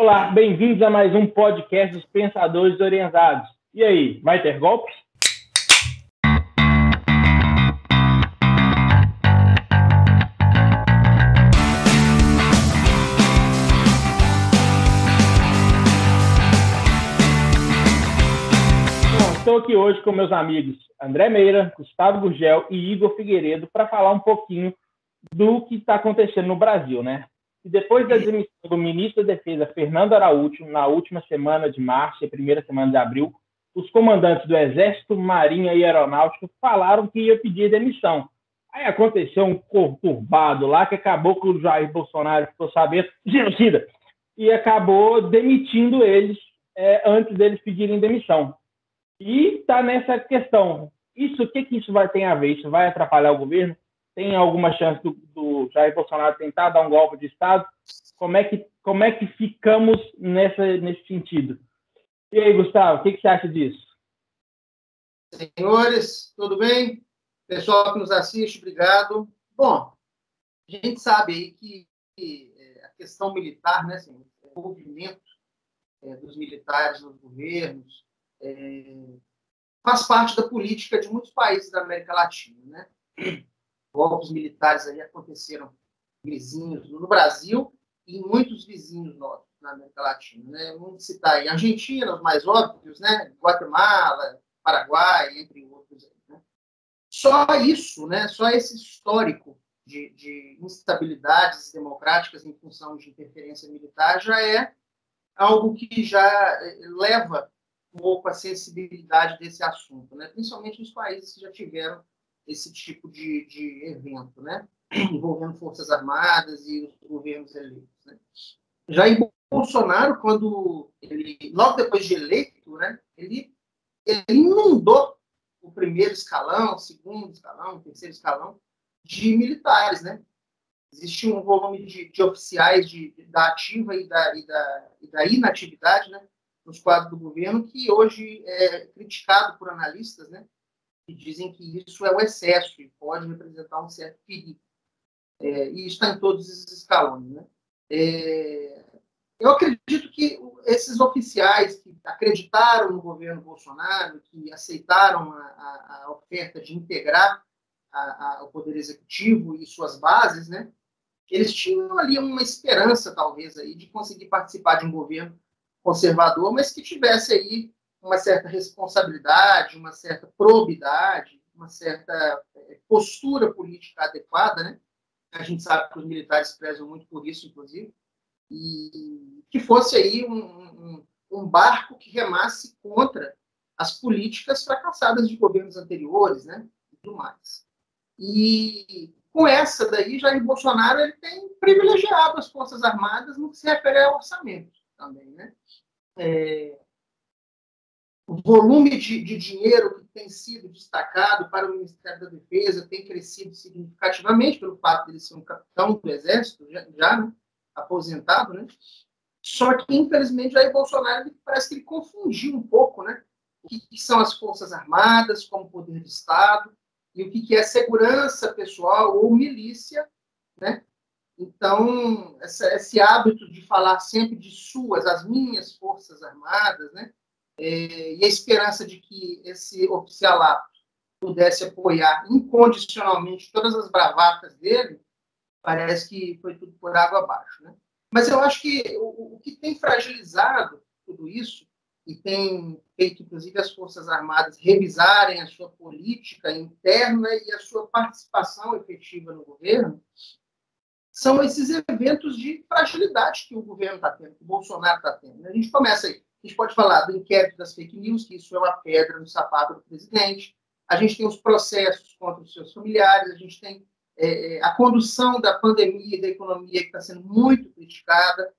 Olá, bem-vindos a mais um podcast dos Pensadores Orientados. E aí, vai ter golpes? Estou aqui hoje com meus amigos André Meira, Gustavo Gurgel e Igor Figueiredo para falar um pouquinho do que está acontecendo no Brasil, né? E depois da demissão do ministro da Defesa, Fernando Araújo, na última semana de março e primeira semana de abril, os comandantes do Exército, Marinha e Aeronáutica falaram que ia pedir demissão. Aí aconteceu um conturbado lá que acabou com o Jair Bolsonaro ficou sabendo, genocida, e acabou demitindo eles é, antes deles pedirem demissão. E está nessa questão. Isso, o que, que isso vai ter a ver? Isso vai atrapalhar o governo? Tem alguma chance do, do, Jair Bolsonaro tentar dar um golpe de Estado? Como é que, como é que ficamos nessa, nesse sentido? E aí, Gustavo, o que, que você acha disso? Senhores, tudo bem? Pessoal que nos assiste, obrigado. Bom, a gente sabe aí que, que é, a questão militar, né, assim, o envolvimento é, dos militares nos governos, é, faz parte da política de muitos países da América Latina, né? Golpes militares aí aconteceram vizinhos no Brasil e em muitos vizinhos nossos na América Latina. Né? Vamos citar aí Argentina, os mais óbvios, né? Guatemala, Paraguai, entre outros. Aí, né? Só isso, né? só esse histórico de, de instabilidades democráticas em função de interferência militar já é algo que já eh, leva um pouco a sensibilidade desse assunto, né? principalmente nos países que já tiveram esse tipo de, de evento, né? envolvendo Forças Armadas e os governos eleitos. Né? Já em Bolsonaro, quando ele, logo depois de eleito, né, ele, ele inundou o primeiro escalão, o segundo escalão, o terceiro escalão de militares, né? Existia um volume de, de oficiais de, da ativa e da, e, da, e da inatividade, né? Nos quadros do governo, que hoje é criticado por analistas, né? Que dizem que isso é o excesso e pode representar um certo perigo. É, e está em todos esses escalões. Né? É, eu acredito que esses oficiais que acreditaram no governo Bolsonaro, que aceitaram a, a, a oferta de integrar a, o Poder Executivo e suas bases, né, eles tinham ali uma esperança, talvez, aí, de conseguir participar de um governo conservador, mas que tivesse aí uma certa responsabilidade, uma certa probidade, uma certa é, postura política adequada, né? A gente sabe que os militares prezam muito por isso, inclusive, e que fosse aí um, um, um barco que remasse contra as políticas fracassadas de governos anteriores, né? E tudo mais. E com essa daí, Jair Bolsonaro ele tem privilegiado as Forças Armadas no que se refere ao orçamento também, né? É, o volume de, de, dinheiro que tem sido destacado para o Ministério da Defesa tem crescido significativamente pelo fato de ele ser um capitão do Exército, já, já né, aposentado, né? Só que, infelizmente, Jair Bolsonaro parece que ele confundiu um pouco né, o que, que são as Forças Armadas como poder de Estado e o que, que é segurança pessoal ou milícia, né? Então, essa, esse hábito de falar sempre de suas, as minhas Forças Armadas, né? É, e a esperança de que esse oficialato pudesse apoiar incondicionalmente todas as bravatas dele, parece que foi tudo por água abaixo. Né? Mas eu acho que o, o que tem fragilizado tudo isso e tem feito, inclusive, as Forças Armadas revisarem a sua política interna e a sua participação efetiva no governo, são esses eventos de fragilidade que o governo está tendo, que o Bolsonaro está tendo. A gente começa aí a gente pode falar do inquérito das fake news, que isso é uma pedra no sapato do presidente. A gente tem os processos contra os seus familiares, a gente tem é, é a condução da pandemia e da economia que está sendo muito criticada.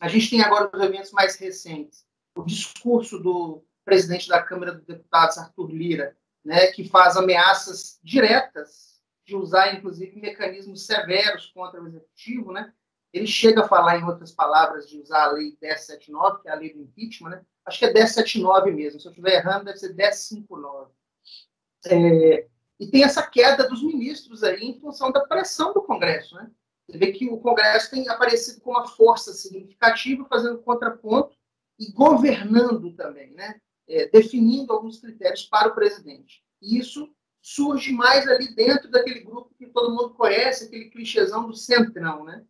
A gente tem agora os eventos mais recentes, o discurso do presidente da Câmara dos Deputados, Arthur Lira, né, que faz ameaças diretas de usar, inclusive, mecanismos severos contra o executivo, né, ele chega a falar, em outras palavras, de usar a lei 1079, que é a lei do impeachment, né? Acho que é 1079 mesmo. Se eu estiver errando, deve ser 1059. É, e tem essa queda dos ministros aí em função da pressão do Congresso, né? Você vê que o Congresso tem aparecido como uma força significativa, fazendo contraponto e governando também, né? É, definindo alguns critérios para o presidente. E isso surge mais ali dentro daquele grupo que todo mundo conhece, aquele clichêzão do centrão, né?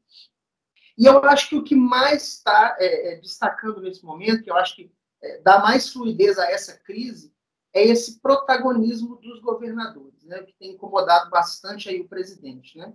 E eu acho que o que mais está é, é, destacando nesse momento, que eu acho que é, dá mais fluidez a essa crise, é esse protagonismo dos governadores, né? Que tem incomodado bastante aí o presidente, né?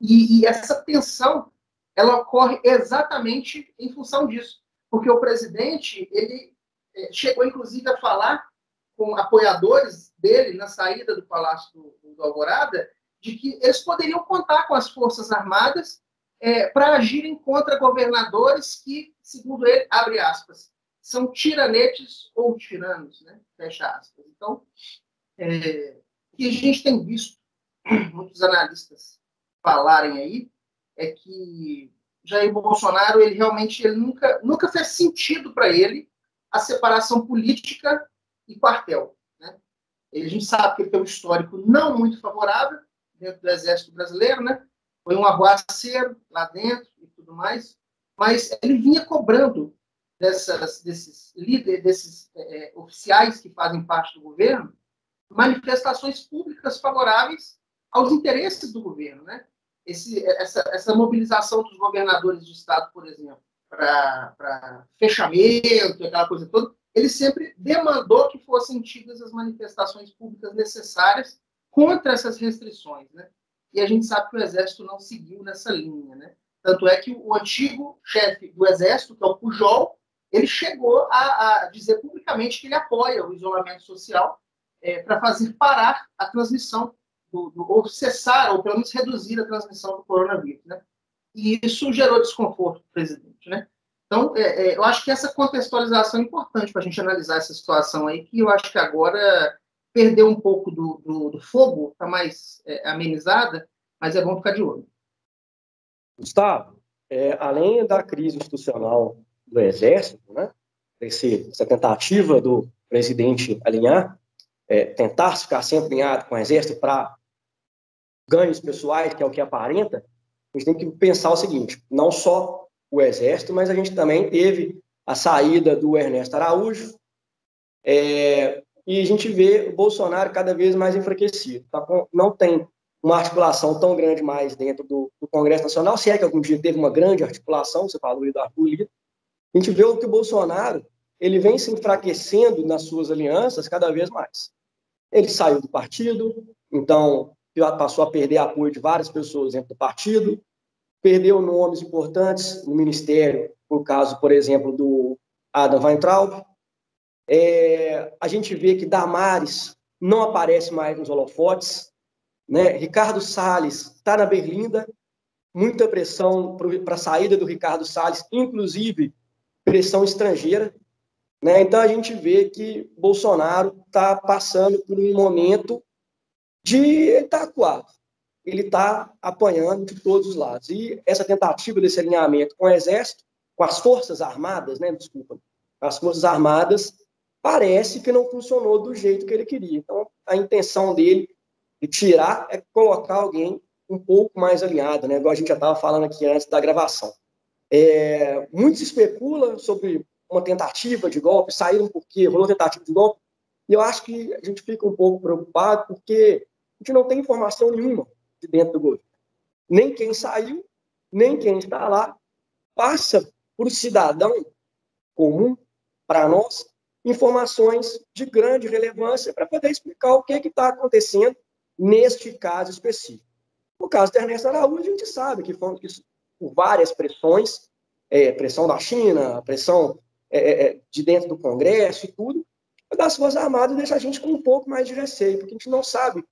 E, e essa tensão, ela ocorre exatamente em função disso, porque o presidente ele é, chegou inclusive a falar com apoiadores dele na saída do Palácio do, do Alvorada, de que eles poderiam contar com as Forças Armadas é, para agirem contra governadores que, segundo ele, abre aspas, são tiranetes ou tiranos, né? fecha aspas. Então, é, o que a gente tem visto muitos analistas falarem aí é que Jair Bolsonaro ele realmente ele nunca nunca fez sentido para ele a separação política e quartel. Né? a gente sabe que ele tem um histórico não muito favorável dentro do Exército Brasileiro, né? Foi um aguaceiro lá dentro e tudo mais, mas ele vinha cobrando dessas, desses líderes, desses é, oficiais que fazem parte do governo, manifestações públicas favoráveis aos interesses do governo, né? Esse, essa, essa mobilização dos governadores de estado, por exemplo, para fechamento, aquela coisa toda, ele sempre demandou que fossem tidas as manifestações públicas necessárias contra essas restrições, né? E a gente sabe que o Exército não seguiu nessa linha, né? Tanto é que o antigo chefe do Exército, que é o Pujol, ele chegou a, a dizer publicamente que ele apoia o isolamento social é, para fazer parar a transmissão, do, do, ou cessar, ou pelo menos reduzir a transmissão do coronavírus, né? E isso gerou desconforto para o presidente, né? Então, é, é, eu acho que essa contextualização é importante para a gente analisar essa situação aí, que eu acho que agora perdeu um pouco do, do, do fogo, está mais é, amenizada, mas é bom ficar de olho. Gustavo, é, além da crise institucional do Exército, né, esse, essa tentativa do presidente alinhar, é, tentar ficar sempre alinhado com o Exército para ganhos pessoais, que é o que aparenta, a gente tem que pensar o seguinte: não só o Exército, mas a gente também teve a saída do Ernesto Araújo, é, e a gente vê o Bolsonaro cada vez mais enfraquecido. Tá? Não tem uma articulação tão grande mais dentro do, do, Congresso Nacional, se é que algum dia teve uma grande articulação, você falou do Arthur Lira. A gente vê que o Bolsonaro ele vem se enfraquecendo nas suas alianças cada vez mais. Ele saiu do partido, então passou a perder apoio de várias pessoas dentro do partido, perdeu nomes importantes no ministério, no caso, por exemplo, do Adam Weintraub. É, a gente vê que Damares não aparece mais nos holofotes. Né? Ricardo Salles está na Berlinda, muita pressão para a saída do Ricardo Salles, inclusive pressão estrangeira. Né? Então a gente vê que Bolsonaro está passando por um momento de estar acuado ele está apanhando de todos os lados. E essa tentativa desse alinhamento com o Exército, com as Forças Armadas, né, desculpa, as Forças Armadas, parece que não funcionou do jeito que ele queria. Então, a intenção dele de tirar é colocar alguém um pouco mais alinhado, né, igual a gente já estava falando aqui antes da gravação. É, muito se especula sobre uma tentativa de golpe, saíram porque rolou tentativa de golpe, e eu acho que a gente fica um pouco preocupado porque a gente não tem informação nenhuma de dentro do governo. Nem quem saiu, nem quem está lá, passa para o cidadão comum, para nós, informações de grande relevância para poder explicar o que está acontecendo neste caso específico. No caso da Ernesto Araújo, a gente sabe que foram por várias pressões, é, pressão da China, pressão é, é, é, de dentro do Congresso e tudo, das Forças Armadas deixa a gente com um pouco mais de receio, porque a gente não sabe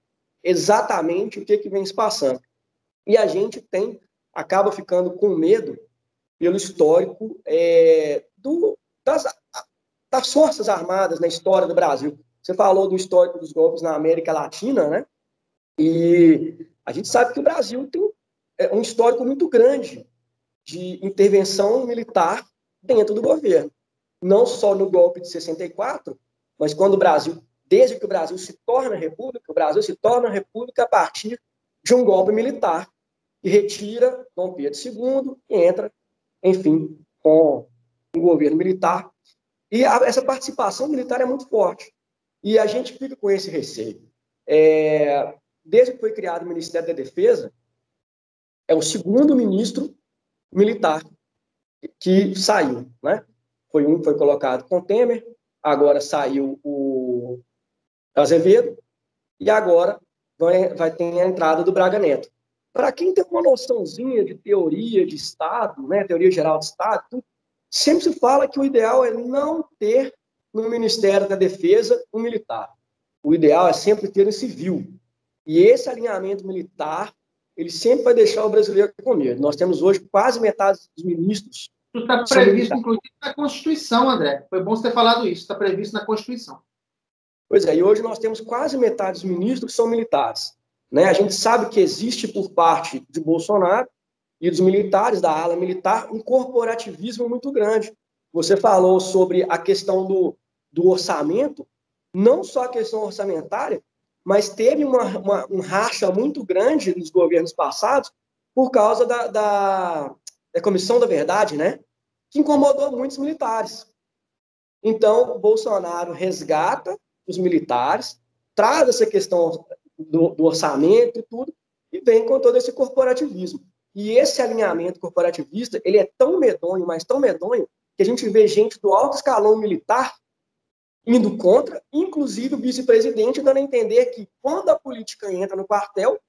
exatamente o que, que vem se passando. E a gente tem, acaba ficando com medo pelo histórico é, do, das, das Forças Armadas na história do Brasil. Você falou do histórico dos golpes na América Latina, né? E a gente sabe que o Brasil tem é, um histórico muito grande de intervenção militar dentro do governo. Não só no golpe de 64, mas quando o Brasil desde que o Brasil se torna república, o Brasil se torna república a partir de um golpe militar. e retira Dom Pedro II e entra, enfim, com um governo militar. E a, essa participação militar é muito forte. E a gente fica com esse receio. É, desde que foi criado o Ministério da Defesa, é o segundo ministro militar que saiu, né? Foi um foi colocado com Temer, agora saiu o Azevedo e agora vai, vai ter a entrada do Braga Neto. Para quem tem uma noçãozinha de teoria de Estado, né, teoria geral de Estado, sempre se fala que o ideal é não ter no Ministério da Defesa um militar. O ideal é sempre ter um civil. E esse alinhamento militar, ele sempre vai deixar o brasileiro com medo. Nós temos hoje quase metade dos ministros. Isso está previsto, inclusive, na Constituição, André. Foi bom você ter falado isso. Está previsto na Constituição. Pois é, e hoje nós temos quase metade dos ministros que são militares. Né? A gente sabe que existe por parte de Bolsonaro e dos militares, da ala militar, um corporativismo muito grande. Você falou sobre a questão do, do orçamento, não só a questão orçamentária, mas teve uma, uma, um racha muito grande nos governos passados por causa da, da, da Comissão da Verdade, né? que incomodou muitos militares. Então, Bolsonaro resgata os militares, traz essa questão do, do orçamento e tudo, e vem com todo esse corporativismo. E esse alinhamento corporativista, ele é tão medonho, mas tão medonho, que a gente vê gente do alto escalão militar indo contra, inclusive o vice-presidente dando a entender que quando a política entra no quartel,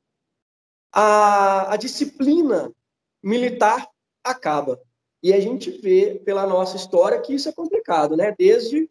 a, a disciplina militar acaba. E a gente vê pela nossa história que isso é complicado, né? Desde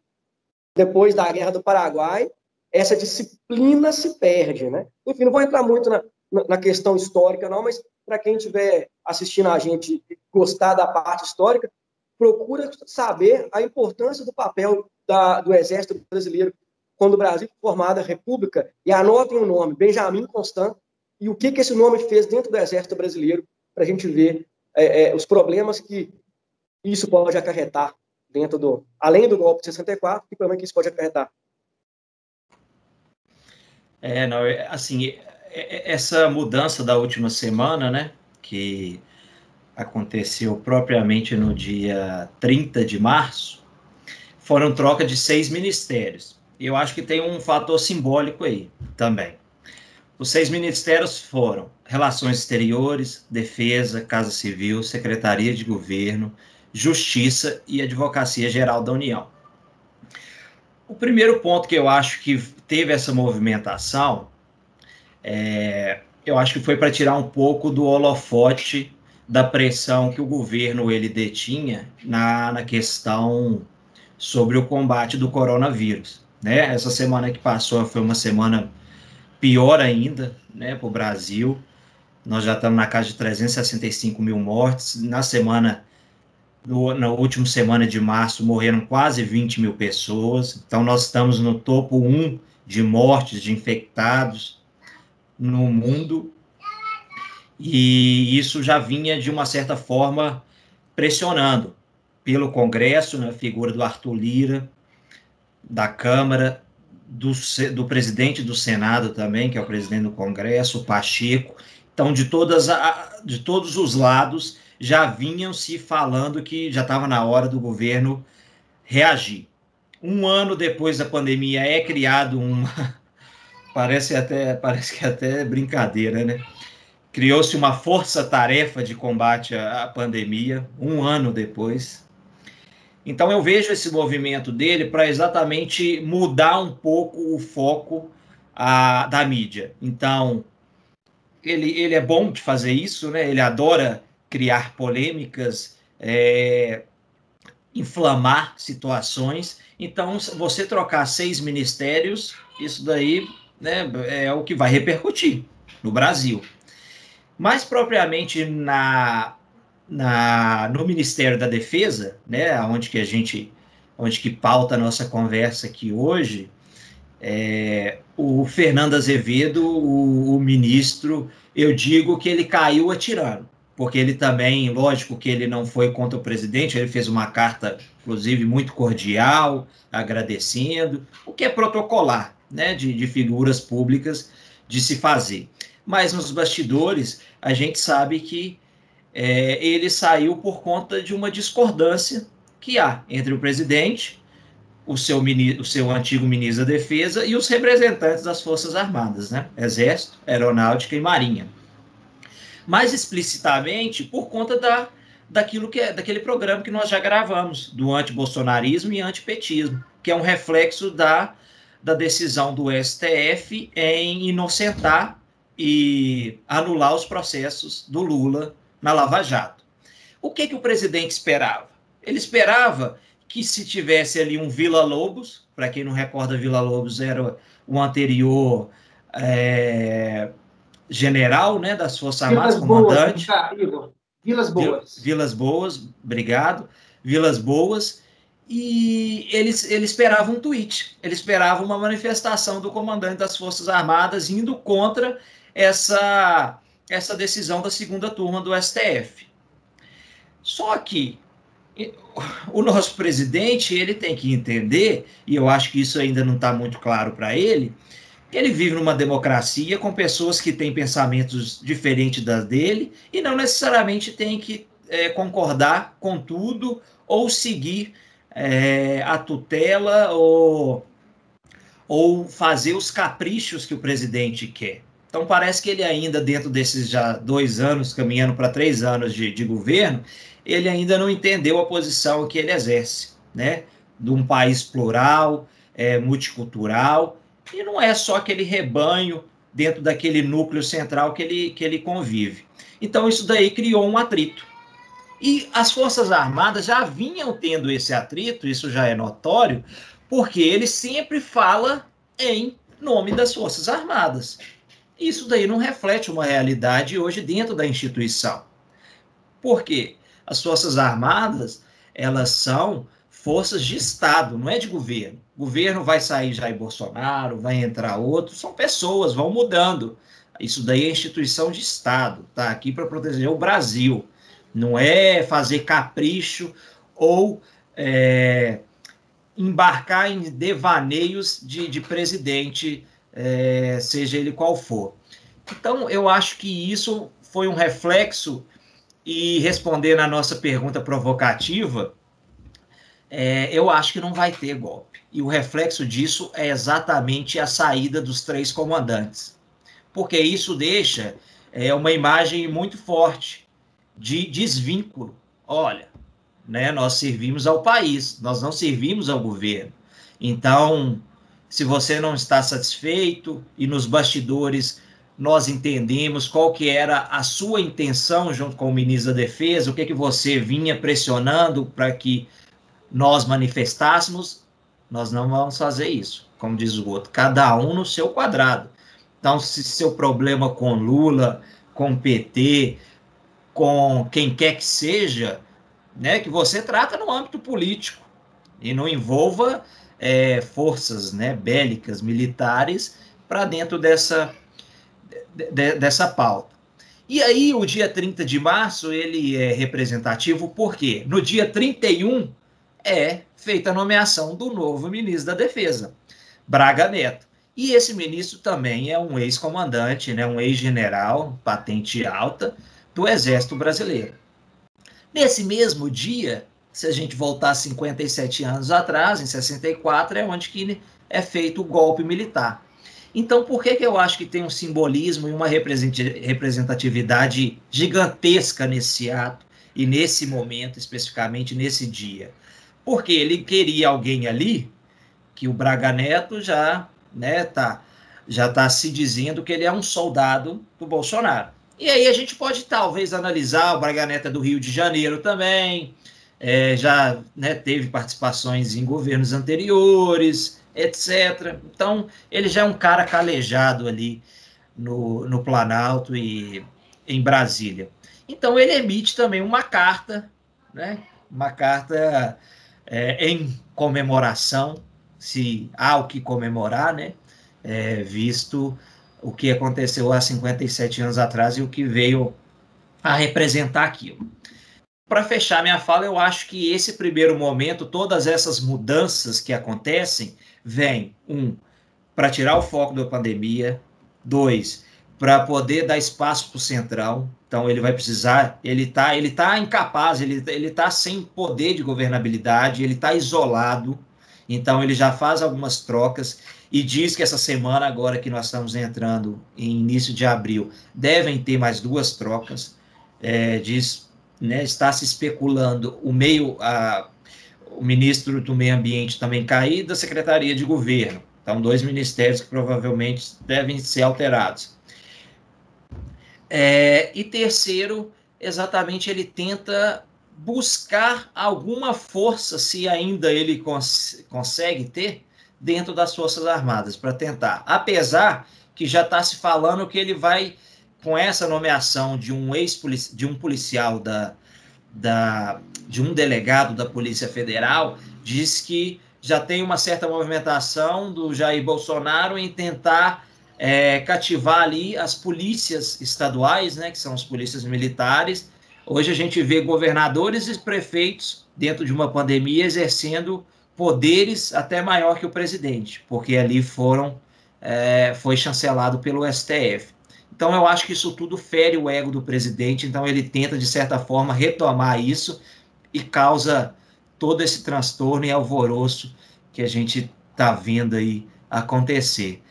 depois da Guerra do Paraguai, essa disciplina se perde, né? Enfim, não vou entrar muito na, na questão histórica, não, mas para quem estiver assistindo a gente gostar da parte histórica, procura saber a importância do papel da, do Exército Brasileiro quando o Brasil foi formada a República, e anotem o nome, Benjamin Constant, e o que, que esse nome fez dentro do Exército Brasileiro, para a gente ver é, é, os problemas que isso pode acarretar dentro do, além do golpe de 64, que problema que isso pode acarretar. É, não, é, assim, essa mudança da última semana, né, que aconteceu propriamente no dia 30 de março, foram troca de seis ministérios. Eu acho que tem um fator simbólico aí também. Os seis ministérios foram Relações Exteriores, Defesa, Casa Civil, Secretaria de Governo, Justiça e Advocacia Geral da União. O primeiro ponto que eu acho que teve essa movimentação, é, eu acho que foi para tirar um pouco do holofote da pressão que o governo ele detinha na, na questão sobre o combate do coronavírus. Né? Essa semana que passou foi uma semana pior ainda né, para o Brasil. Nós já estamos na casa de 365 mil mortes. Na semana no, na última semana de março morreram quase 20 mil pessoas, então nós estamos no topo 1 de mortes de infectados no mundo, e isso já vinha de uma certa forma pressionando pelo Congresso, na né, figura do Arthur Lira, da Câmara, do, do presidente do Senado também, que é o presidente do Congresso, o Pacheco. Então, de, todas a, de todos os lados, já vinham se falando que já estava na hora do governo reagir. Um ano depois da pandemia é criado um parece até parece que é até brincadeira, né? Criou-se uma força-tarefa de combate à pandemia um ano depois. Então eu vejo esse movimento dele para exatamente mudar um pouco o foco a, da mídia. Então ele, ele é bom de fazer isso, né? Ele adora criar polêmicas, é, inflamar situações. Então, você trocar seis ministérios, isso daí né, é o que vai repercutir no Brasil. Mais propriamente na, na, no Ministério da Defesa, né, onde que a gente, onde que pauta a nossa conversa aqui hoje, é, o Fernando Azevedo, o, o ministro, eu digo que ele caiu atirando porque ele também, lógico que ele não foi contra o presidente, ele fez uma carta, inclusive, muito cordial, agradecendo, o que é protocolar, né, de, de figuras públicas de se fazer. mas nos bastidores a gente sabe que é, ele saiu por conta de uma discordância que há entre o presidente, o seu, o seu antigo ministro da Defesa e os representantes das Forças Armadas, né? Exército, Aeronáutica e Marinha. Mais explicitamente, por conta da, daquilo que é, daquele programa que nós já gravamos, do antibolsonarismo e antipetismo, que é um reflexo da, da decisão do STF em inocentar e anular os processos do Lula na Lava Jato. O que, que o presidente esperava? Ele esperava que se tivesse ali um Vila Lobos, para quem não recorda, Vila Lobos era o anterior é, general né, das Forças Armadas, comandante. Boas, Vilas Boas. Vilas Boas, obrigado. Vilas Boas. E ele, ele esperava um tweet, ele esperava uma manifestação do comandante das Forças Armadas indo contra essa, essa decisão da segunda turma do STF. Só que o nosso presidente ele tem que entender, e eu acho que isso ainda não está muito claro para ele, que ele vive numa democracia com pessoas que têm pensamentos diferentes das dele e não necessariamente tem que é, concordar com tudo ou seguir é, a tutela ou, ou fazer os caprichos que o presidente quer. Então parece que ele ainda, dentro desses já dois anos, caminhando para três anos de, de governo, ele ainda não entendeu a posição que ele exerce, né? De um país plural, é, multicultural, e não é só aquele rebanho dentro daquele núcleo central que ele, que ele convive. Então isso daí criou um atrito. E as Forças Armadas já vinham tendo esse atrito, isso já é notório, porque ele sempre fala em nome das Forças Armadas. Isso daí não reflete uma realidade hoje dentro da instituição. Por quê? As Forças Armadas, elas são forças de Estado, não é de governo. O governo vai sair Jair Bolsonaro, vai entrar outro, são pessoas, vão mudando. Isso daí é instituição de Estado, tá aqui para proteger o Brasil. Não é fazer capricho ou é, embarcar em devaneios de, de presidente é, seja ele qual for. Então, eu acho que isso foi um reflexo, e respondendo a nossa pergunta provocativa, é, eu acho que não vai ter golpe. E o reflexo disso é exatamente a saída dos três comandantes. Porque isso deixa é, uma imagem muito forte de desvínculo. Olha, né, nós servimos ao país, nós não servimos ao governo. Então, se você não está satisfeito e nos bastidores nós entendemos qual que era a sua intenção junto com o ministro da Defesa, o que que você vinha pressionando para que nós manifestássemos, nós não vamos fazer isso, como diz o outro, cada um no seu quadrado. Então, se seu problema com Lula, com PT, com quem quer que seja, né, que você trata no âmbito político e não envolva é, forças né, bélicas, militares, para dentro dessa, de, dessa pauta. E aí, o dia 30 de março, ele é representativo porque no dia 31 é feita a nomeação do novo ministro da Defesa, Braga Neto. E esse ministro também é um ex-comandante, né, um ex-general, patente alta, do Exército Brasileiro. Nesse mesmo dia, se a gente voltar 57 anos atrás, em 64, é onde que é feito o golpe militar. Então, por que, que eu acho que tem um simbolismo e uma representatividade gigantesca nesse ato e nesse momento, especificamente nesse dia? Porque ele queria alguém ali que o Braga Neto já né, tá, já está se dizendo que ele é um soldado do Bolsonaro. E aí a gente pode talvez analisar o Braga Neto é do Rio de Janeiro também, é, já né, teve participações em governos anteriores, etc. Então, ele já é um cara calejado ali no, no Planalto e em Brasília. Então, ele emite também uma carta, né, uma carta é, em comemoração, se há o que comemorar, né, é, visto o que aconteceu há 57 anos atrás e o que veio a representar aquilo para fechar minha fala, eu acho que esse primeiro momento, todas essas mudanças que acontecem, vêm, um, para tirar o foco da pandemia, dois, para poder dar espaço para o central. Então ele vai precisar, ele está ele tá incapaz, ele está sem poder de governabilidade, ele está isolado. Então ele já faz algumas trocas e diz que essa semana agora que nós estamos entrando em início de abril devem ter mais duas trocas. É, diz, né, está se especulando o meio a, o ministro do meio ambiente também cair da secretaria de governo. Então dois ministérios que provavelmente devem ser alterados. É, e terceiro, exatamente ele tenta buscar alguma força, se ainda ele cons consegue ter, dentro das Forças Armadas, para tentar. Apesar que já está se falando que ele vai, com essa nomeação de um ex de um policial da, da, de um delegado da Polícia Federal, diz que já tem uma certa movimentação do Jair Bolsonaro em tentar é, cativar ali as polícias estaduais, né, que são as polícias militares. Hoje a gente vê governadores e prefeitos, dentro de uma pandemia, exercendo poderes até maior que o presidente, porque ali foram é, foi chancelado pelo STF. Então eu acho que isso tudo fere o ego do presidente, então ele tenta de certa forma retomar isso e causa todo esse transtorno e alvoroço que a gente está vendo aí acontecer.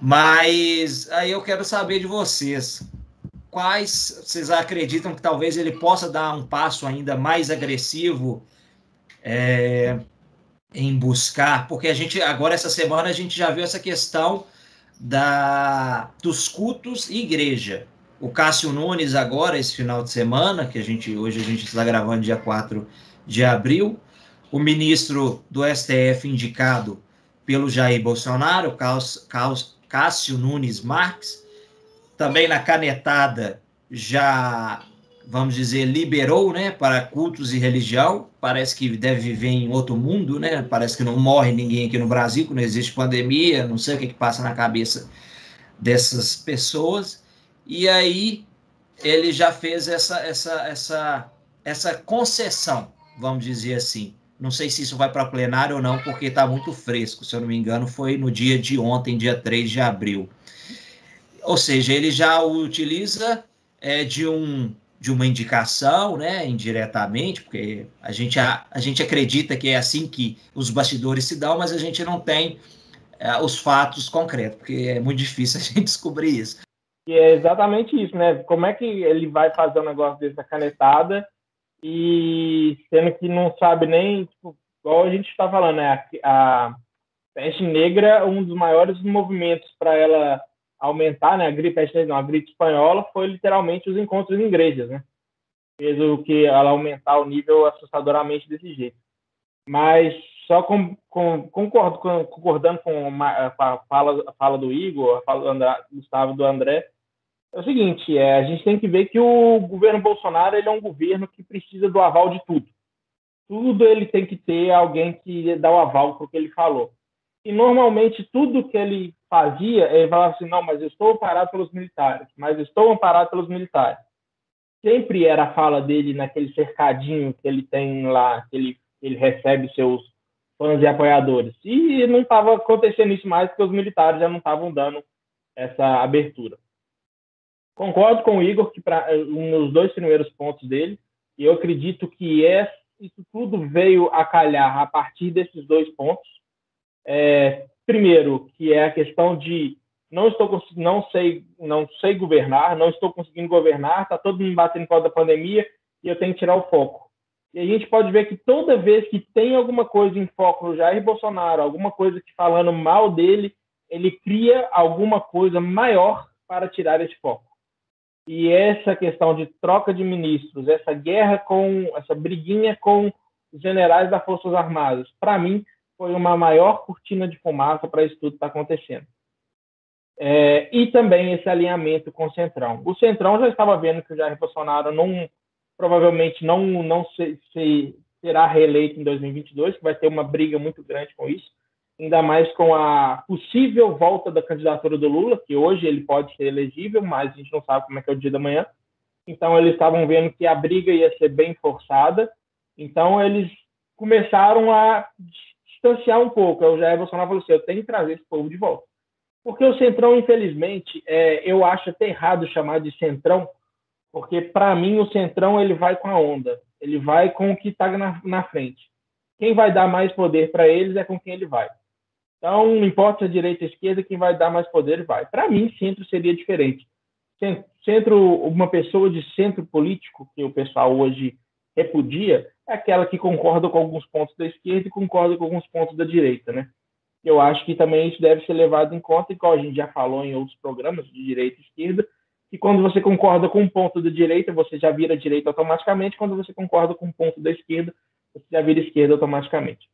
Mas aí eu quero saber de vocês. Quais vocês acreditam que talvez ele possa dar um passo ainda mais agressivo é, em buscar? Porque a gente, agora, essa semana, a gente já viu essa questão da, dos cultos e igreja. O Cássio Nunes, agora, esse final de semana, que a gente hoje a gente está gravando dia 4 de abril, o ministro do STF indicado pelo Jair Bolsonaro, Cássio Nunes Marques, também na canetada já, vamos dizer, liberou, né, para cultos e religião, parece que deve viver em outro mundo, né, parece que não morre ninguém aqui no Brasil, que não existe pandemia, não sei o que, que passa na cabeça dessas pessoas, e aí ele já fez essa, essa, essa, essa concessão, vamos dizer assim, não sei se isso vai para plenário ou não, porque está muito fresco. Se eu não me engano, foi no dia de ontem, dia 3 de abril. Ou seja, ele já utiliza é, de, um, de uma indicação, né, indiretamente, porque a gente, a, a gente acredita que é assim que os bastidores se dão, mas a gente não tem é, os fatos concretos, porque é muito difícil a gente descobrir isso. E é exatamente isso, né? Como é que ele vai fazer um negócio dessa canetada e sendo que não sabe nem, tipo, igual a gente está falando, né? A, a peste negra, um dos maiores movimentos para ela aumentar, né? A gripe, não, a gripe espanhola foi literalmente os encontros em igrejas, né? Fez o que ela aumentar o nível assustadoramente desse jeito. Mas só com, com, concordo, com, concordando com, uma, a, fala, a fala do Igor, a fala do André, Gustavo do André, é o seguinte, é, a gente tem que ver que o governo Bolsonaro ele é um governo que precisa do aval de tudo. Tudo ele tem que ter alguém que dá o aval para o que ele falou. E normalmente tudo que ele fazia, ele falava assim, não, mas eu estou amparado pelos militares, mas eu estou amparado pelos militares. Sempre era a fala dele naquele cercadinho que ele tem lá, que ele, ele recebe seus fãs e apoiadores. E não estava acontecendo isso mais porque os militares já não estavam dando essa abertura. Concordo com o Igor que para nos dois primeiros pontos dele, e eu acredito que é, isso tudo veio a calhar a partir desses dois pontos. É, primeiro, que é a questão de não estou não sei não sei governar, não estou conseguindo governar, está todo mundo batendo por causa da pandemia e eu tenho que tirar o foco. E a gente pode ver que toda vez que tem alguma coisa em foco no Jair Bolsonaro, alguma coisa que falando mal dele, ele cria alguma coisa maior para tirar esse foco. E essa questão de troca de ministros, essa guerra com, essa briguinha com os generais das Forças Armadas, para mim, foi uma maior cortina de fumaça para isso tudo que está acontecendo. É, e também esse alinhamento com o Centrão. O Centrão já estava vendo que o Jair Bolsonaro não, provavelmente não, não se, se será reeleito em 2022, que vai ter uma briga muito grande com isso ainda mais com a possível volta da candidatura do Lula, que hoje ele pode ser elegível, mas a gente não sabe como é que é o dia da manhã. Então eles estavam vendo que a briga ia ser bem forçada. Então eles começaram a distanciar um pouco. O Jair Bolsonaro falou assim: eu tenho que trazer esse povo de volta. Porque o Centrão, infelizmente, é, eu acho até errado chamar de Centrão, porque para mim o Centrão ele vai com a onda, ele vai com o que está na, na frente. Quem vai dar mais poder para eles é com quem ele vai. Então, não importa se é direita ou esquerda, quem vai dar mais poder vai. Para mim, centro seria diferente. Centro, uma pessoa de centro político, que o pessoal hoje repudia, é aquela que concorda com alguns pontos da esquerda e concorda com alguns pontos da direita, né? Eu acho que também isso deve ser levado em conta, igual a gente já falou em outros programas de direita e esquerda, que quando você concorda com um ponto da direita, você já vira direita automaticamente, quando você concorda com um ponto da esquerda, você já vira esquerda automaticamente.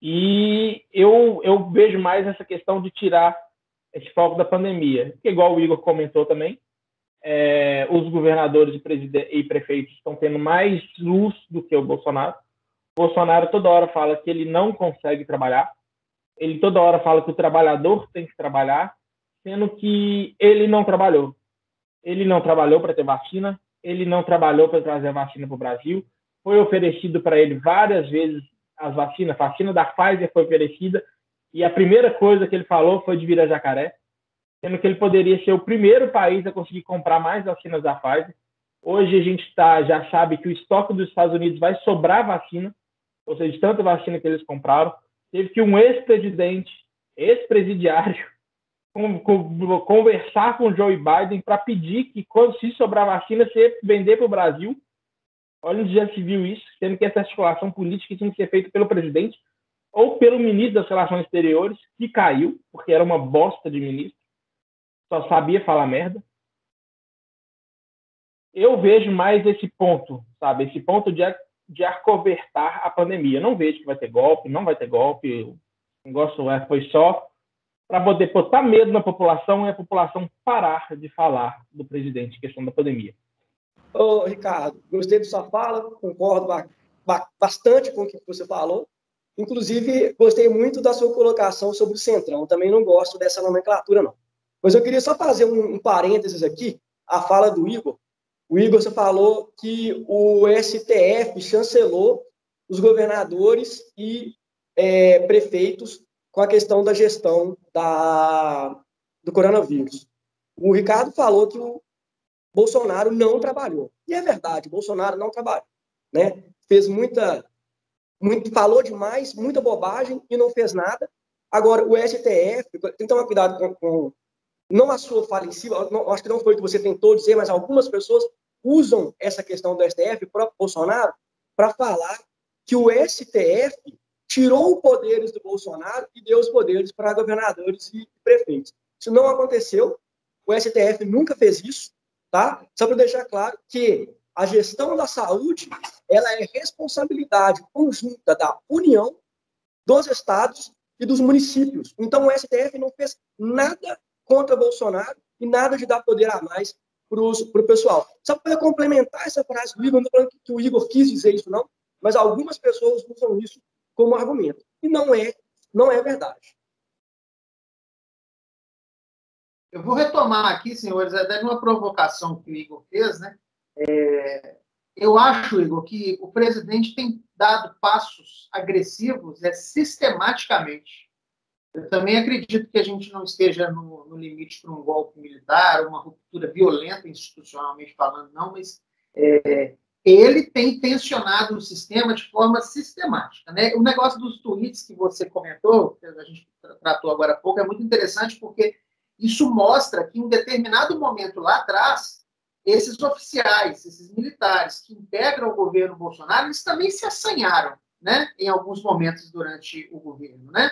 E eu, eu vejo mais essa questão de tirar esse foco da pandemia, que igual o Igor comentou também, é, os governadores e, e prefeitos estão tendo mais luz do que o Bolsonaro. O Bolsonaro toda hora fala que ele não consegue trabalhar, ele toda hora fala que o trabalhador tem que trabalhar, sendo que ele não trabalhou. Ele não trabalhou para ter vacina, ele não trabalhou para trazer a vacina para o Brasil. Foi oferecido para ele várias vezes as vacinas, a vacina da Pfizer foi oferecida, e a primeira coisa que ele falou foi de vir a Jacaré, sendo que ele poderia ser o primeiro país a conseguir comprar mais vacinas da Pfizer. Hoje a gente tá, já sabe que o estoque dos Estados Unidos vai sobrar vacina, ou seja, de tanta vacina que eles compraram. Teve que um ex-presidente, ex-presidiário, conversar com o Joe Biden para pedir que, quando se sobrar vacina, você vender para o Brasil Olha onde já se viu isso, sendo que essa articulação política tinha que ser feita pelo presidente ou pelo ministro das Relações Exteriores, que caiu, porque era uma bosta de ministro, só sabia falar merda. Eu vejo mais esse ponto, sabe? Esse ponto de, de acobertar a pandemia. Não vejo que vai ter golpe, não vai ter golpe. O negócio é, foi só para poder botar medo na população e a população parar de falar do presidente em questão da pandemia. Ô, Ricardo, gostei da sua fala, concordo bastante com o que você falou. Inclusive, gostei muito da sua colocação sobre o Centrão. Também não gosto dessa nomenclatura, não. Mas eu queria só fazer um, um parênteses aqui, a fala do Igor. O Igor, você falou que o STF chancelou os governadores e é, prefeitos com a questão da gestão da, do coronavírus. O Ricardo falou que o, Bolsonaro não trabalhou. E é verdade, Bolsonaro não trabalhou. Né? Fez muita, muito, falou demais, muita bobagem e não fez nada. Agora, o STF, tem que tomar cuidado com, com não a sua fala em si, não, acho que não foi o que você tentou dizer, mas algumas pessoas usam essa questão do STF, o próprio Bolsonaro, para falar que o STF tirou poderes do Bolsonaro e deu os poderes para governadores e prefeitos. Isso não aconteceu, o STF nunca fez isso, tá? Só para deixar claro que a gestão da saúde ela é responsabilidade conjunta da União, dos estados e dos municípios. Então o STF não fez nada contra Bolsonaro e nada de dar poder a mais para o pessoal. Só para complementar essa frase do Igor, não estou falando que o Igor quis dizer isso, não, mas algumas pessoas usam isso como argumento. E não é, não é verdade. Eu vou retomar aqui, senhores, até uma provocação que o Igor fez, né? É, eu acho, Igor, que o presidente tem dado passos agressivos é, sistematicamente. Eu também acredito que a gente não esteja no, no limite para um golpe militar, uma ruptura violenta institucionalmente falando, não, mas é, ele tem tensionado o sistema de forma sistemática. Né? O negócio dos tweets que você comentou, que a gente tratou agora há pouco, é muito interessante porque isso mostra que em um determinado momento lá atrás, esses oficiais, esses militares que integram o governo Bolsonaro, eles também se assanharam, né, em alguns momentos durante o governo, né?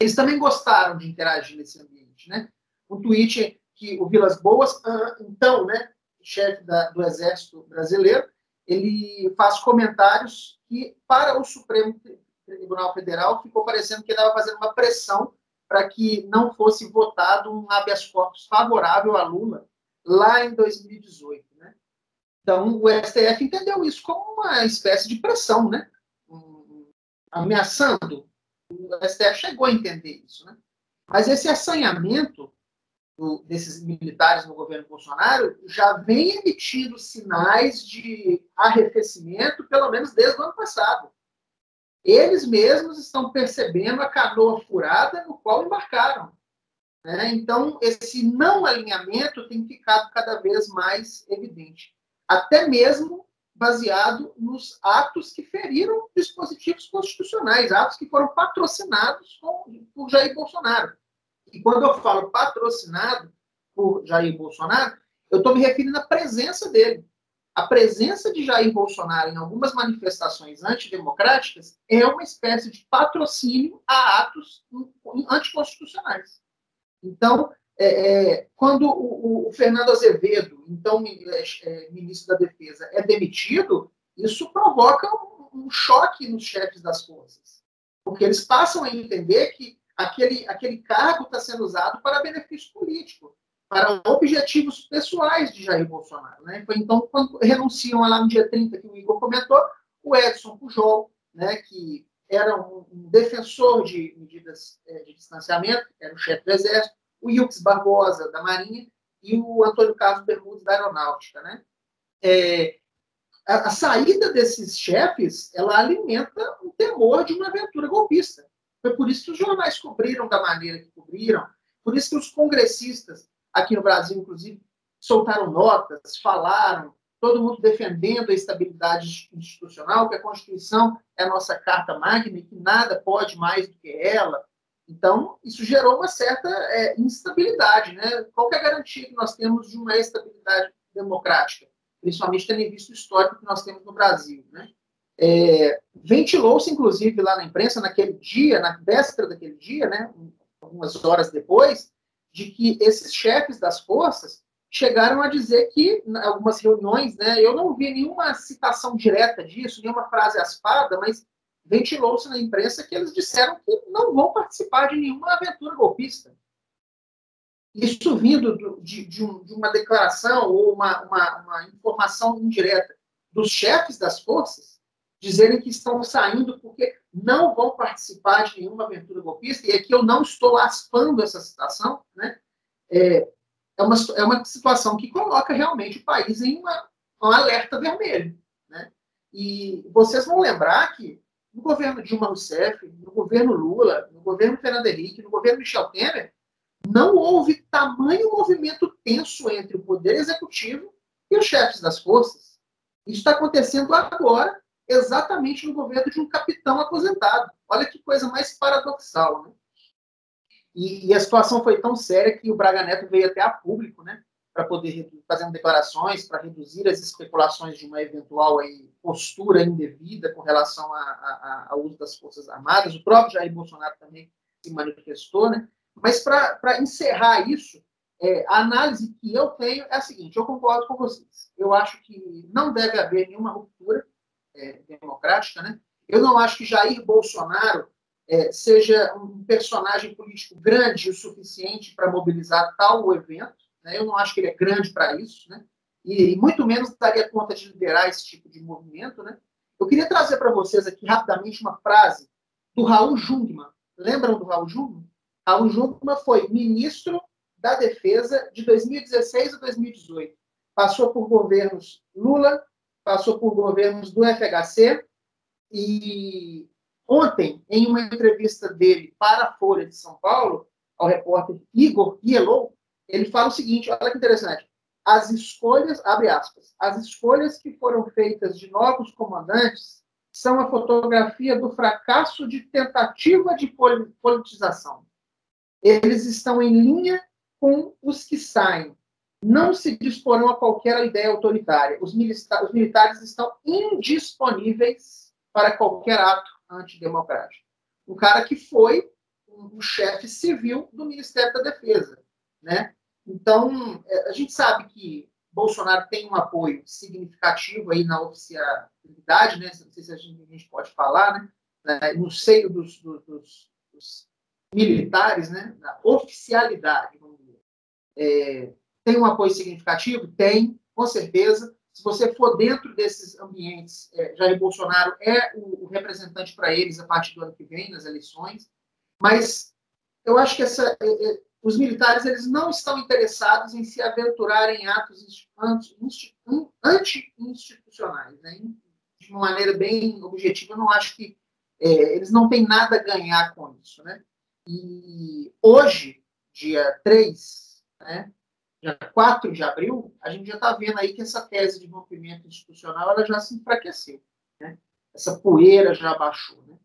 Eles também gostaram de interagir nesse ambiente, né? Um tweet que o Vilas Boas, então, né, chefe da, do Exército Brasileiro, ele faz comentários que para o Supremo Tribunal Federal ficou parecendo que ele estava fazendo uma pressão para que não fosse votado um habeas corpus favorável a Lula lá em 2018. Né? Então, o STF entendeu isso como uma espécie de pressão, né? Ameaçando. O STF chegou a entender isso. Né? Mas esse assanhamento do, desses militares no governo Bolsonaro já vem emitindo sinais de arrefecimento, pelo menos desde o ano passado eles mesmos estão percebendo a canoa furada no qual embarcaram. Né? Então, esse não alinhamento tem ficado cada vez mais evidente, até mesmo baseado nos atos que feriram dispositivos constitucionais, atos que foram patrocinados por Jair Bolsonaro. E quando eu falo patrocinado por Jair Bolsonaro, eu estou me referindo à presença dele. A presença de Jair Bolsonaro em algumas manifestações antidemocráticas é uma espécie de patrocínio a atos anticonstitucionais. Então, é, é, quando o, o, Fernando Azevedo, então é, é, ministro da Defesa, é demitido, isso provoca um, um choque nos chefes das forças. Porque eles passam a entender que aquele, aquele cargo está sendo usado para benefício político, para objetivos pessoais de Jair Bolsonaro. Né? Então quando renunciam lá no dia 30, que o Igor comentou, o Edson Pujol, né, que era um, um defensor de medidas é, de distanciamento, era o chefe do Exército, o Wilkes Barbosa, da Marinha, e o Antônio Carlos Bermudes, da Aeronáutica. Né? É, a, a, saída desses chefes, ela alimenta o temor de uma aventura golpista. Foi por isso que os jornais cobriram da maneira que cobriram, por isso que os congressistas, aqui no Brasil, inclusive, soltaram notas, falaram, todo mundo defendendo a estabilidade institucional, que a Constituição é a nossa carta magna e que nada pode mais do que ela. Então, isso gerou uma certa é, instabilidade. Né? Qual é a garantia que nós temos de uma estabilidade democrática? Principalmente tendo visto o histórico que nós temos no Brasil. Né? É, Ventilou-se, inclusive, lá na imprensa, naquele dia, na véspera daquele dia, né, algumas horas depois, de que esses chefes das forças chegaram a dizer que, em algumas reuniões, né, eu não vi nenhuma citação direta disso, nenhuma frase aspada, mas ventilou-se na imprensa que eles disseram que não vão participar de nenhuma aventura golpista. Isso vindo de, de, um, de uma declaração ou uma, uma, uma informação indireta dos chefes das forças, dizerem que estão saindo porque não vão participar de nenhuma aventura golpista, e aqui eu não estou aspando essa situação, né? é, é, uma, é uma situação que coloca realmente o país em uma, um alerta vermelho. Né? E vocês vão lembrar que no governo Dilma Rousseff, no governo Lula, no governo Fernando Henrique, no governo Michel Temer, não houve tamanho movimento tenso entre o poder executivo e os chefes das forças. Isso está acontecendo agora exatamente no governo de um capitão aposentado. Olha que coisa mais paradoxal, né? E, e, a situação foi tão séria que o Braga Neto veio até a público, né, para poder fazer declarações para reduzir as especulações de uma eventual aí, postura indevida com relação ao uso das forças armadas. O próprio Jair Bolsonaro também se manifestou, né? Mas para encerrar isso, é, a análise que eu tenho é a seguinte: eu concordo com vocês. Eu acho que não deve haver nenhuma ruptura é, democrática, né? Eu não acho que Jair Bolsonaro é, seja um personagem político grande o suficiente para mobilizar tal evento. Né? Eu não acho que ele é grande para isso, né? E, e, muito menos daria conta de liderar esse tipo de movimento, né? Eu queria trazer para vocês aqui rapidamente uma frase do Raul Jungmann. Lembram do Raul Jungmann? Raul Jungmann foi ministro da Defesa de 2016 a 2018. Passou por governos Lula, passou por governos do FHC e ontem, em uma entrevista dele para a Folha de São Paulo, ao repórter Igor Yellow, ele fala o seguinte, olha que interessante, as escolhas, abre aspas, as escolhas que foram feitas de novos comandantes são a fotografia do fracasso de tentativa de politização. Eles estão em linha com os que saem, não se disporão a qualquer ideia autoritária. Os, milita os militares estão indisponíveis para qualquer ato antidemocrático. Um cara que foi um chefe civil do Ministério da Defesa. Né? Então, é, a gente sabe que Bolsonaro tem um apoio significativo aí na oficialidade, né? não sei se a gente, a gente pode falar, né? no seio dos, dos, dos militares, né? da oficialidade, vamos dizer. É, tem um apoio significativo? Tem, com certeza. Se você for dentro desses ambientes, é, Jair Bolsonaro é o, o representante para eles a partir do ano que vem, nas eleições. Mas eu acho que essa, é, é, os militares eles não estão interessados em se aventurar em atos anti-institucionais. Né? De uma maneira bem objetiva, eu não acho que é, eles não têm nada a ganhar com isso. Né? E hoje, dia 3, né, dia 4 de abril, a gente já está vendo aí que essa tese de rompimento institucional ela já se enfraqueceu. Né? Essa poeira já baixou. Né?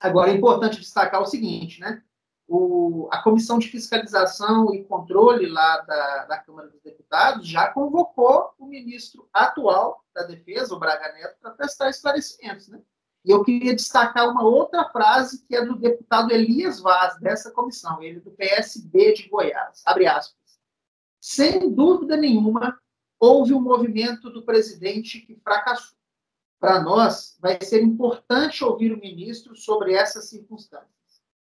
Agora, é importante destacar o seguinte, né? O, a Comissão de Fiscalização e Controle lá da, da Câmara dos Deputados já convocou o ministro atual da Defesa, o Braga Neto, para prestar esclarecimentos. Né? E eu queria destacar uma outra frase que é do deputado Elias Vaz, dessa comissão, ele do PSB de Goiás. Abre aspas. Sem dúvida nenhuma, houve um movimento do presidente que fracassou. Para nós, vai ser importante ouvir o ministro sobre essas circunstâncias.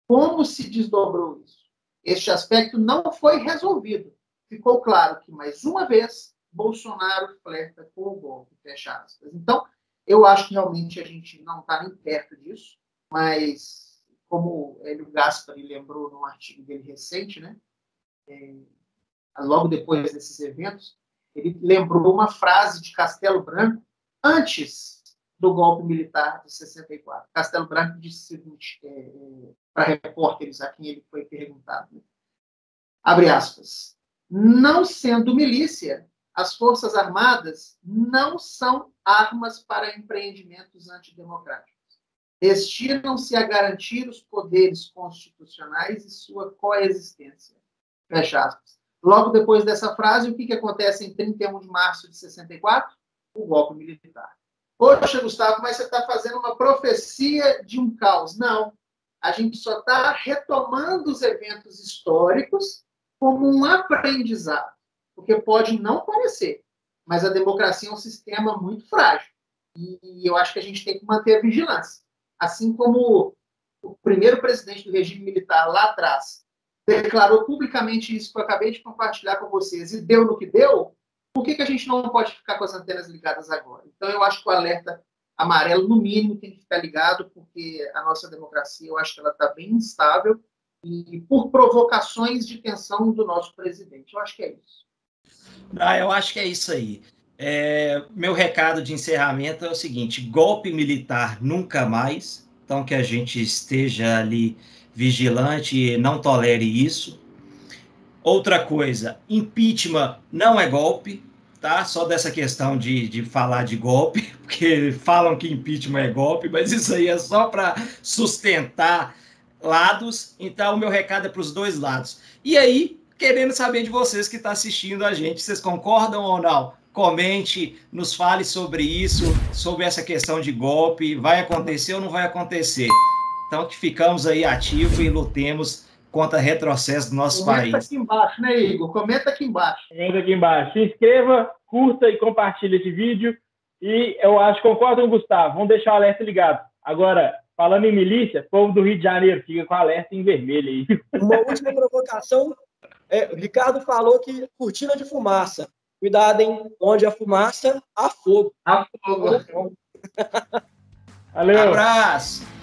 Como se desdobrou isso? Este aspecto não foi resolvido. Ficou claro que, mais uma vez, Bolsonaro flerta com o golpe. Fecha aspas. Então, eu acho que realmente a gente não está nem perto disso, mas como o Gaspari lembrou num artigo dele recente, né, é, logo depois desses eventos, ele lembrou uma frase de Castelo Branco antes do golpe militar de 64. Castelo Branco disse o seguinte é, é, para repórteres a quem ele foi perguntado. Né? Abre aspas. Não sendo milícia, as Forças Armadas não são armas para empreendimentos antidemocráticos. Destinam-se a garantir os poderes constitucionais e sua coexistência. Fecha aspas. Logo depois dessa frase, o que, que acontece em 31 de março de 64? O golpe militar. Poxa, Gustavo, mas você está fazendo uma profecia de um caos. Não. A gente só está retomando os eventos históricos como um aprendizado porque pode não parecer, mas a democracia é um sistema muito frágil. E eu acho que a gente tem que manter a vigilância. Assim como o primeiro presidente do regime militar lá atrás declarou publicamente isso que eu acabei de compartilhar com vocês e deu no que deu, por que, que a gente não pode ficar com as antenas ligadas agora? Então, eu acho que o alerta amarelo, no mínimo, tem que ficar ligado, porque a nossa democracia, eu acho que ela está bem instável e por provocações de tensão do nosso presidente. Eu acho que é isso. Ah, eu acho que é isso aí. É, meu recado de encerramento é o seguinte: golpe militar nunca mais. Então, que a gente esteja ali vigilante e não tolere isso. Outra coisa: impeachment não é golpe, tá? Só dessa questão de, de falar de golpe, porque falam que impeachment é golpe, mas isso aí é só para sustentar lados. Então, o meu recado é para os dois lados. E aí, querendo saber de vocês que estão tá assistindo a gente. Vocês concordam ou não? Comente, nos fale sobre isso, sobre essa questão de golpe. Vai acontecer ou não vai acontecer? Então, que ficamos aí ativos e lutemos contra retrocesso do nosso Comenta país. Comenta aqui embaixo, né, Igor? Comenta aqui embaixo. Comenta aqui embaixo. Se inscreva, curta e compartilhe esse vídeo. E eu acho, concordo com o Gustavo, vamos deixar o alerta ligado. Agora, falando em milícia, povo do Rio de Janeiro, fica com o alerta em vermelho aí. Uma última provocação é, o Ricardo falou que cortina de fumaça. Cuidado, hein? Onde a fumaça, há fogo. Há fogo. Valeu. Abraço.